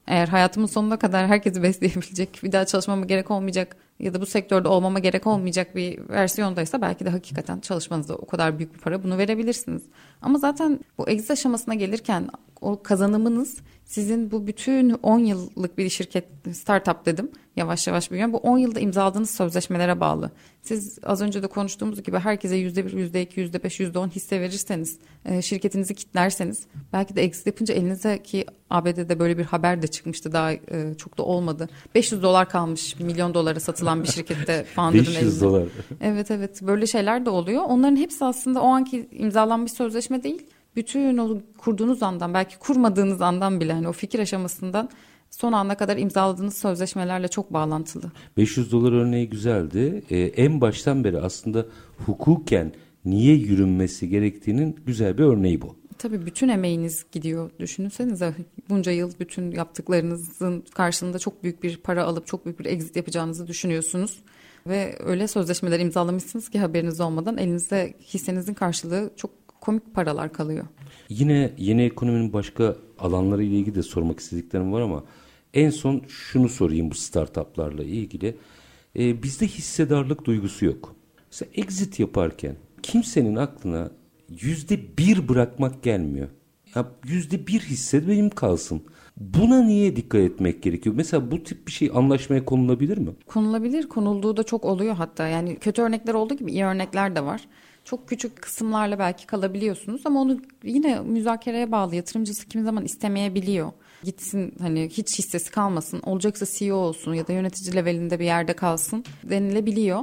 eğer hayatımın sonuna kadar herkesi besleyebilecek, bir daha çalışmama gerek olmayacak ya da bu sektörde olmama gerek olmayacak bir versiyondaysa belki de hakikaten çalışmanızda o kadar büyük bir para bunu verebilirsiniz. Ama zaten bu exit aşamasına gelirken o kazanımınız sizin bu bütün 10 yıllık bir şirket startup dedim yavaş yavaş büyüyor. Bu 10 yılda imzaladığınız sözleşmelere bağlı. Siz az önce de konuştuğumuz gibi herkese %1, %2, %5, %10 hisse verirseniz, e, şirketinizi kitlerseniz belki de exit yapınca elinize ki ABD'de böyle bir haber de çıkmıştı daha e, çok da olmadı. 500 dolar kalmış milyon dolara satılan bir şirkette founder'ın 500 elinde. dolar. Evet evet böyle şeyler de oluyor. Onların hepsi aslında o anki imzalanmış sözleşme değil bütün o kurduğunuz andan belki kurmadığınız andan bile hani o fikir aşamasından son ana kadar imzaladığınız sözleşmelerle çok bağlantılı. 500 dolar örneği güzeldi. Ee, en baştan beri aslında hukuken niye yürünmesi gerektiğinin güzel bir örneği bu. Tabii bütün emeğiniz gidiyor. Düşünsenize bunca yıl bütün yaptıklarınızın karşılığında çok büyük bir para alıp çok büyük bir exit yapacağınızı düşünüyorsunuz. Ve öyle sözleşmeler imzalamışsınız ki haberiniz olmadan elinizde hissenizin karşılığı çok komik paralar kalıyor. Yine yeni ekonominin başka alanları ile ilgili de sormak istediklerim var ama en son şunu sorayım bu startuplarla ilgili. Ee, bizde hissedarlık duygusu yok. Mesela exit yaparken kimsenin aklına yüzde bir bırakmak gelmiyor. Ya yüzde bir hisse benim kalsın. Buna niye dikkat etmek gerekiyor? Mesela bu tip bir şey anlaşmaya konulabilir mi? Konulabilir. Konulduğu da çok oluyor hatta. Yani kötü örnekler olduğu gibi iyi örnekler de var. Çok küçük kısımlarla belki kalabiliyorsunuz ama onu yine müzakereye bağlı. Yatırımcısı kimi zaman istemeyebiliyor. Gitsin hani hiç hissesi kalmasın. Olacaksa CEO olsun ya da yönetici levelinde bir yerde kalsın denilebiliyor.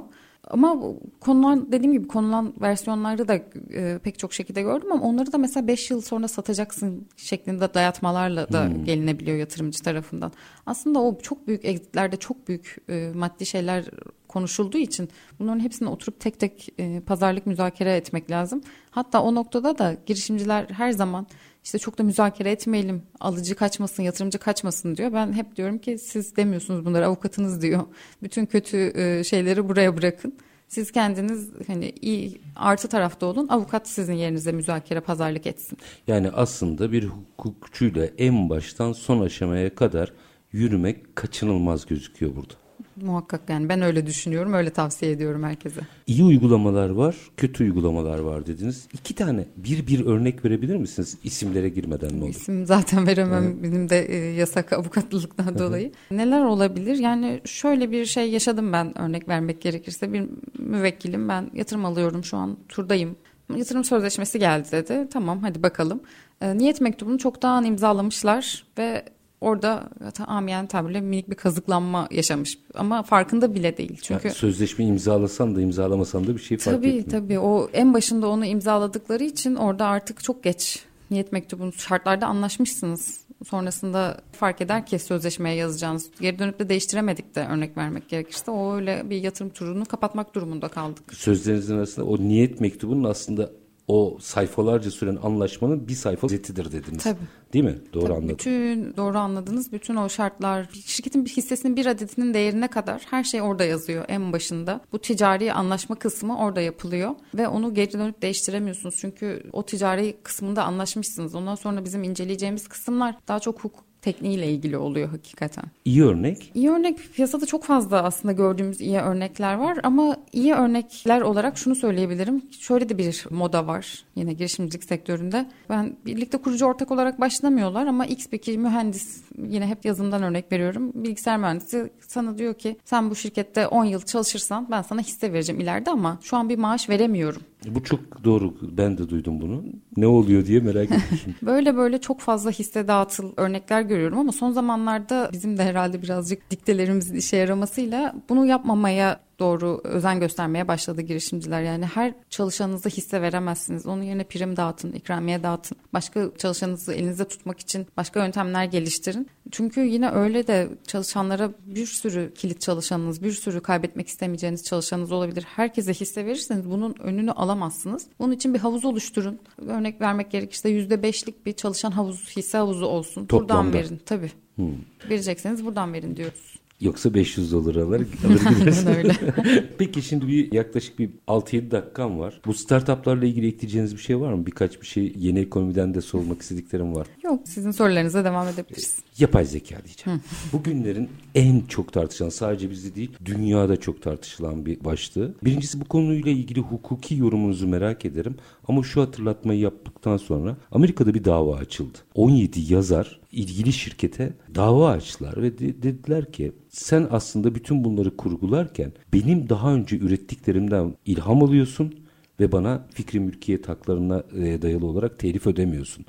Ama konulan dediğim gibi konulan versiyonları da e, pek çok şekilde gördüm ama onları da mesela 5 yıl sonra satacaksın şeklinde dayatmalarla da hmm. gelinebiliyor yatırımcı tarafından. Aslında o çok büyük exitlerde çok büyük e, maddi şeyler konuşulduğu için bunların hepsini oturup tek tek e, pazarlık müzakere etmek lazım. Hatta o noktada da girişimciler her zaman işte çok da müzakere etmeyelim, alıcı kaçmasın, yatırımcı kaçmasın diyor. Ben hep diyorum ki siz demiyorsunuz bunları, avukatınız diyor. Bütün kötü e, şeyleri buraya bırakın. Siz kendiniz hani iyi artı tarafta olun. Avukat sizin yerinize müzakere pazarlık etsin. Yani aslında bir hukukçuyla en baştan son aşamaya kadar yürümek kaçınılmaz gözüküyor burada. Muhakkak yani ben öyle düşünüyorum, öyle tavsiye ediyorum herkese. İyi uygulamalar var, kötü uygulamalar var dediniz. İki tane bir bir örnek verebilir misiniz isimlere girmeden ne olur? İsim zaten veremem evet. benim de e, yasak avukatlılıktan dolayı. Neler olabilir? Yani şöyle bir şey yaşadım ben örnek vermek gerekirse. Bir müvekkilim ben yatırım alıyorum şu an turdayım. Yatırım sözleşmesi geldi dedi. Tamam hadi bakalım. E, niyet mektubunu çoktan imzalamışlar ve orada amiyen tabirle minik bir kazıklanma yaşamış. Ama farkında bile değil. Çünkü yani sözleşme imzalasan da imzalamasan da bir şey fark tabii, etmiyor. Tabii tabii o en başında onu imzaladıkları için orada artık çok geç niyet mektubunu şartlarda anlaşmışsınız. Sonrasında fark eder ki sözleşmeye yazacağınız. Geri dönüp de değiştiremedik de örnek vermek gerekirse. O öyle bir yatırım turunu kapatmak durumunda kaldık. Sözlerinizin arasında o niyet mektubunun aslında o sayfalarca süren anlaşmanın bir sayfa zetidir dediniz. Tabii. Değil mi? Doğru Tabii, anladım. Bütün doğru anladınız. Bütün o şartlar, şirketin bir hissesinin bir adetinin değerine kadar her şey orada yazıyor en başında. Bu ticari anlaşma kısmı orada yapılıyor ve onu geri dönüp değiştiremiyorsunuz. Çünkü o ticari kısmında anlaşmışsınız. Ondan sonra bizim inceleyeceğimiz kısımlar daha çok hukuk tekniğiyle ilgili oluyor hakikaten. İyi örnek? İyi örnek piyasada çok fazla aslında gördüğümüz iyi örnekler var ama iyi örnekler olarak şunu söyleyebilirim. Şöyle de bir moda var yine girişimcilik sektöründe. Ben birlikte kurucu ortak olarak başlamıyorlar ama X bir mühendis yine hep yazımdan örnek veriyorum. Bilgisayar mühendisi sana diyor ki sen bu şirkette 10 yıl çalışırsan ben sana hisse vereceğim ileride ama şu an bir maaş veremiyorum. Bu çok doğru. Ben de duydum bunu. Ne oluyor diye merak ettim. böyle böyle çok fazla hisse dağıtıl örnekler görüyorum ama son zamanlarda bizim de herhalde birazcık diktelerimizin işe yaramasıyla bunu yapmamaya doğru özen göstermeye başladı girişimciler. Yani her çalışanınıza hisse veremezsiniz. Onun yerine prim dağıtın, ikramiye dağıtın. Başka çalışanınızı elinizde tutmak için başka yöntemler geliştirin. Çünkü yine öyle de çalışanlara bir sürü kilit çalışanınız, bir sürü kaybetmek istemeyeceğiniz çalışanınız olabilir. Herkese hisse verirseniz bunun önünü alamazsınız. Bunun için bir havuz oluşturun. Örnek vermek gerekirse %5'lik bir çalışan havuz, hisse havuzu olsun. Toplamda. Buradan verin tabii. Hmm. Verecekseniz buradan verin diyoruz. Yoksa 500 dolar alır, alır gideriz. öyle. Peki şimdi bir yaklaşık bir 6-7 dakikam var. Bu startuplarla ilgili ekleyeceğiniz bir şey var mı? Birkaç bir şey yeni ekonomiden de sormak istediklerim var. Yok sizin sorularınıza devam edebiliriz. Yapay zeka diyeceğim. Bugünlerin en çok tartışılan sadece bizde değil dünyada çok tartışılan bir başlığı. Birincisi bu konuyla ilgili hukuki yorumunuzu merak ederim. Ama şu hatırlatmayı yaptıktan sonra Amerika'da bir dava açıldı. 17 yazar ilgili şirkete dava açtılar ve de- dediler ki sen aslında bütün bunları kurgularken benim daha önce ürettiklerimden ilham alıyorsun ve bana fikri mülkiyet haklarına e, dayalı olarak telif ödemiyorsun.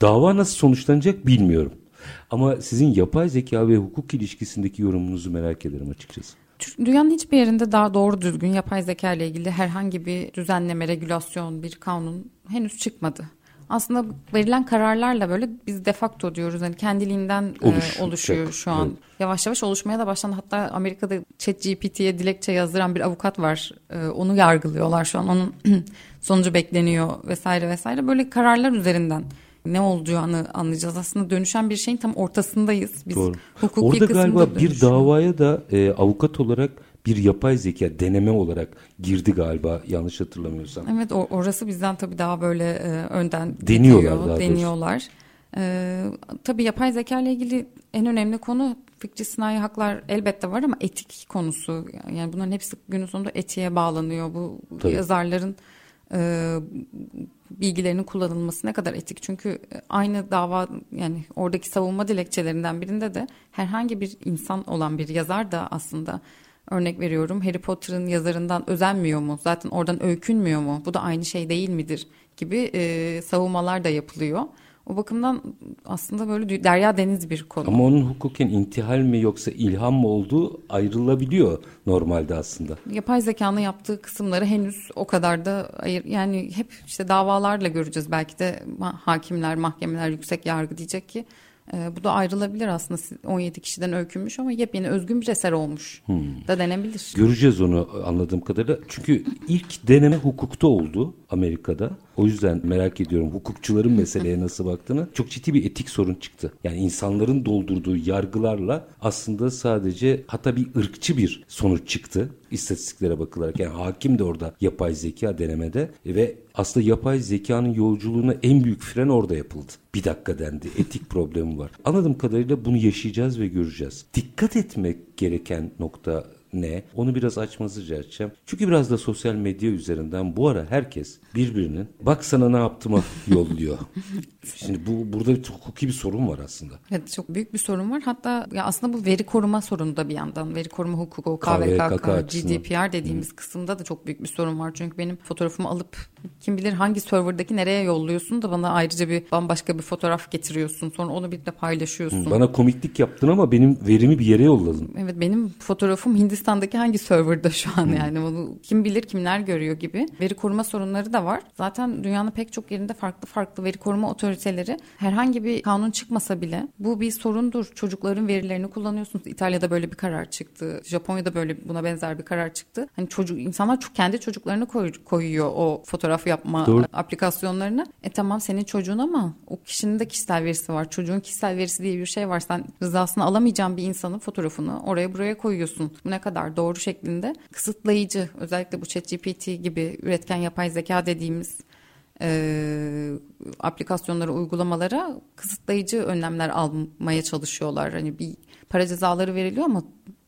Dava nasıl sonuçlanacak bilmiyorum. Ama sizin yapay zeka ve hukuk ilişkisindeki yorumunuzu merak ederim açıkçası. Dünyanın hiçbir yerinde daha doğru düzgün yapay zeka ile ilgili herhangi bir düzenleme, regülasyon, bir kanun henüz çıkmadı. Aslında verilen kararlarla böyle biz defakto diyoruz. Yani kendiliğinden Oluş, e, oluşuyor şu an. Evet. Yavaş yavaş oluşmaya da başlandı. Hatta Amerika'da ChatGPT'ye dilekçe yazdıran bir avukat var. E, onu yargılıyorlar şu an. Onun sonucu bekleniyor vesaire vesaire. Böyle kararlar üzerinden ne olacağını anlayacağız. Aslında dönüşen bir şeyin tam ortasındayız. Biz Doğru. hukuki Orada galiba bir davaya da e, avukat olarak bir yapay zeka deneme olarak girdi galiba yanlış hatırlamıyorsam. Evet orası bizden tabii daha böyle e, önden deniyorlar gidiyor, daha deniyorlar. E, tabii yapay zeka ile ilgili en önemli konu fikri sınai haklar elbette var ama etik konusu. Yani bunların hepsi günün sonunda etiğe bağlanıyor. Bu tabii. yazarların e, bilgilerinin kullanılması ne kadar etik? Çünkü aynı dava yani oradaki savunma dilekçelerinden birinde de herhangi bir insan olan bir yazar da aslında örnek veriyorum Harry Potter'ın yazarından özenmiyor mu? Zaten oradan öykünmüyor mu? Bu da aynı şey değil midir? gibi e, savunmalar da yapılıyor. O bakımdan aslında böyle derya deniz bir konu. Ama onun hukuken intihal mi yoksa ilham mı olduğu ayrılabiliyor normalde aslında. Yapay zekanın yaptığı kısımları henüz o kadar da ayır yani hep işte davalarla göreceğiz belki de hakimler, mahkemeler, yüksek yargı diyecek ki e, bu da ayrılabilir aslında 17 kişiden öykünmüş ama yepyeni özgün bir eser olmuş hmm. da denebilir. Göreceğiz onu anladığım kadarıyla. Çünkü ilk deneme hukukta oldu Amerika'da. O yüzden merak ediyorum hukukçuların meseleye nasıl baktığını. Çok ciddi bir etik sorun çıktı. Yani insanların doldurduğu yargılarla aslında sadece hatta bir ırkçı bir sonuç çıktı. istatistiklere bakılarak. Yani hakim de orada yapay zeka denemede ve aslında yapay zekanın yolculuğuna en büyük fren orada yapıldı. Bir dakika dendi. Etik problemi var. Anladığım kadarıyla bunu yaşayacağız ve göreceğiz. Dikkat etmek gereken nokta ne? Onu biraz açmanızı rica edeceğim. Çünkü biraz da sosyal medya üzerinden bu ara herkes birbirinin bak sana ne yaptığımı yolluyor. Şimdi bu burada bir hukuki bir sorun var aslında. Evet çok büyük bir sorun var. Hatta ya aslında bu veri koruma sorunu da bir yandan. Veri koruma hukuku, KVKK, GDPR dediğimiz Hı. kısımda da çok büyük bir sorun var. Çünkü benim fotoğrafımı alıp kim bilir hangi serverdaki nereye yolluyorsun da bana ayrıca bir bambaşka bir fotoğraf getiriyorsun. Sonra onu bir de paylaşıyorsun. Bana komiklik yaptın ama benim verimi bir yere yolladın. Evet benim fotoğrafım Hindistan'daki hangi serverda şu an yani onu kim bilir kimler görüyor gibi. Veri koruma sorunları da var. Zaten dünyanın pek çok yerinde farklı farklı veri koruma otoriteleri herhangi bir kanun çıkmasa bile bu bir sorundur. Çocukların verilerini kullanıyorsunuz. İtalya'da böyle bir karar çıktı. Japonya'da böyle buna benzer bir karar çıktı. Hani çocuk insanlar çok kendi çocuklarını koy, koyuyor o fotoğraf yapma Doğru. aplikasyonlarını. E tamam senin çocuğun ama o kişinin de kişisel verisi var. Çocuğun kişisel verisi diye bir şey var. Sen rızasını alamayacağın bir insanın fotoğrafını oraya buraya koyuyorsun. Bu ne kadar doğru şeklinde kısıtlayıcı özellikle bu ChatGPT gibi üretken yapay zeka dediğimiz e, aplikasyonlara, uygulamalara kısıtlayıcı önlemler almaya çalışıyorlar. Hani bir para cezaları veriliyor ama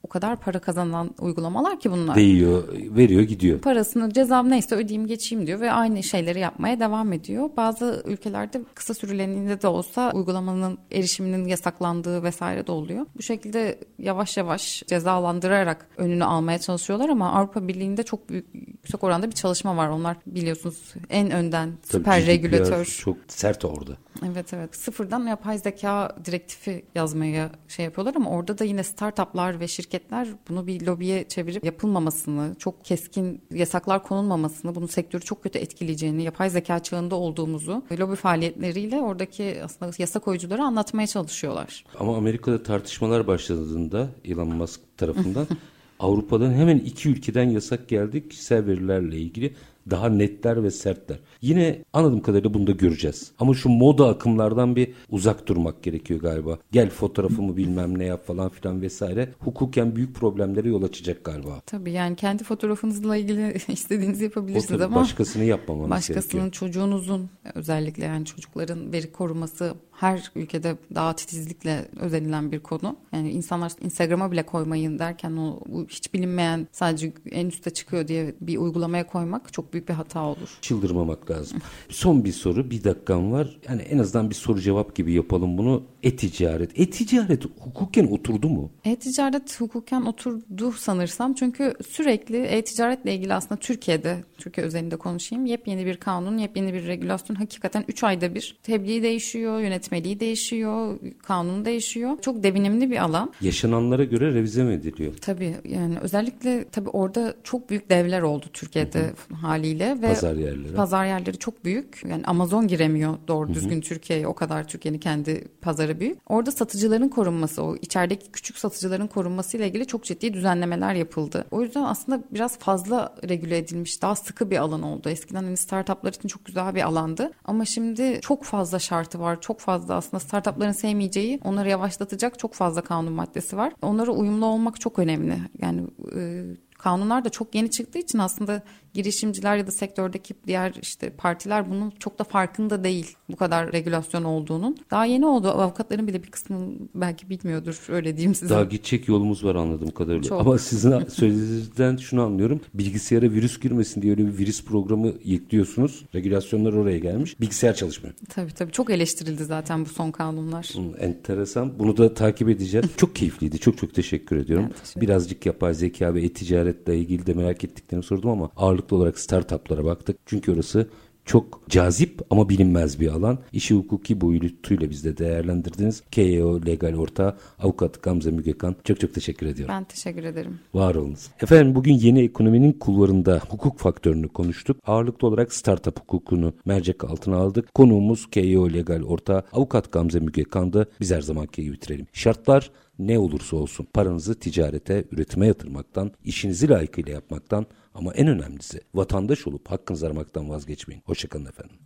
o kadar para kazanan uygulamalar ki bunlar. Değiyor, veriyor, gidiyor. Parasını cezam neyse ödeyeyim geçeyim diyor ve aynı şeyleri yapmaya devam ediyor. Bazı ülkelerde kısa süreliğinde de olsa uygulamanın erişiminin yasaklandığı vesaire de oluyor. Bu şekilde yavaş yavaş cezalandırarak önünü almaya çalışıyorlar ama Avrupa Birliği'nde çok büyük yüksek oranda bir çalışma var. Onlar biliyorsunuz en önden Tabii süper regülatör. Çok sert orada. Evet evet. Sıfırdan yapay zeka direktifi yazmaya şey yapıyorlar ama orada da yine startuplar ve şirketler bunu bir lobiye çevirip yapılmamasını, çok keskin yasaklar konulmamasını, bunun sektörü çok kötü etkileyeceğini, yapay zeka çağında olduğumuzu lobi faaliyetleriyle oradaki aslında yasa koyucuları anlatmaya çalışıyorlar. Ama Amerika'da tartışmalar başladığında Elon Musk tarafından Avrupa'dan hemen iki ülkeden yasak geldi kişisel verilerle ilgili daha netler ve sertler. Yine anladığım kadarıyla bunu da göreceğiz. Ama şu moda akımlardan bir uzak durmak gerekiyor galiba. Gel fotoğrafımı bilmem ne yap falan filan vesaire. Hukuken büyük problemlere yol açacak galiba. Tabii yani kendi fotoğrafınızla ilgili istediğinizi yapabilirsiniz ama başkasını yapmamanız başkasının gerekiyor. çocuğunuzun özellikle yani çocukların veri koruması her ülkede daha titizlikle özenilen bir konu. Yani insanlar Instagram'a bile koymayın derken o hiç bilinmeyen sadece en üste çıkıyor diye bir uygulamaya koymak çok büyük bir hata olur. Çıldırmamak lazım. Son bir soru bir dakikam var. Yani en azından bir soru cevap gibi yapalım bunu. E-ticaret. E-ticaret hukuken oturdu mu? E-ticaret hukuken oturdu sanırsam. Çünkü sürekli e-ticaretle ilgili aslında Türkiye'de, Türkiye özelinde konuşayım. Yepyeni bir kanun, yepyeni bir regülasyon hakikaten 3 ayda bir tebliğ değişiyor, yönetmeliği değişiyor, kanun değişiyor. Çok devinimli bir alan. Yaşananlara göre revize mi ediliyor? Tabii yani özellikle tabii orada çok büyük devler oldu Türkiye'de hı hı. haliyle. ve Pazar yerleri. Pazar yerleri çok büyük. Yani Amazon giremiyor doğru düzgün Türkiye'ye o kadar Türkiye'nin kendi pazarı büyük. Orada satıcıların korunması, o içerideki küçük satıcıların korunması ile ilgili çok ciddi düzenlemeler yapıldı. O yüzden aslında biraz fazla regüle edilmiş, daha sıkı bir alan oldu. Eskiden hani startuplar için çok güzel bir alandı. Ama şimdi çok fazla şartı var. Çok fazla aslında startupların sevmeyeceği, onları yavaşlatacak çok fazla kanun maddesi var. Onlara uyumlu olmak çok önemli. Yani e, kanunlar da çok yeni çıktığı için aslında girişimciler ya da sektördeki diğer işte partiler bunun çok da farkında değil bu kadar regülasyon olduğunun. Daha yeni oldu. Avukatların bile bir kısmı belki bilmiyordur öyle diyeyim size. Daha gidecek yolumuz var anladığım kadarıyla. Çok. Ama sizin söylediğinizden şunu anlıyorum. Bilgisayara virüs girmesin diye öyle bir virüs programı yüklüyorsunuz. Regülasyonlar oraya gelmiş. Bilgisayar çalışmıyor. Tabii tabii çok eleştirildi zaten bu son kanunlar. Hmm, enteresan. Bunu da takip edeceğiz. çok keyifliydi. Çok çok teşekkür ediyorum. Ben teşekkür Birazcık yapay zeka ve e-ticaretle ilgili de merak ettiklerini sordum ama ağırlıklı olarak startuplara baktık. Çünkü orası çok cazip ama bilinmez bir alan. İşi hukuki boyutuyla bizde değerlendirdiniz. KEO Legal Orta Avukat Gamze Mügekan. Çok çok teşekkür ediyorum. Ben teşekkür ederim. Var olunuz. Efendim bugün yeni ekonominin kulvarında hukuk faktörünü konuştuk. Ağırlıklı olarak startup hukukunu mercek altına aldık. Konuğumuz KEO Legal Orta Avukat Gamze Mügekan'dı. Biz her zamanki gibi bitirelim. Şartlar ne olursa olsun paranızı ticarete, üretime yatırmaktan, işinizi layıkıyla yapmaktan ama en önemlisi vatandaş olup hakkınızı aramaktan vazgeçmeyin. Hoşçakalın efendim.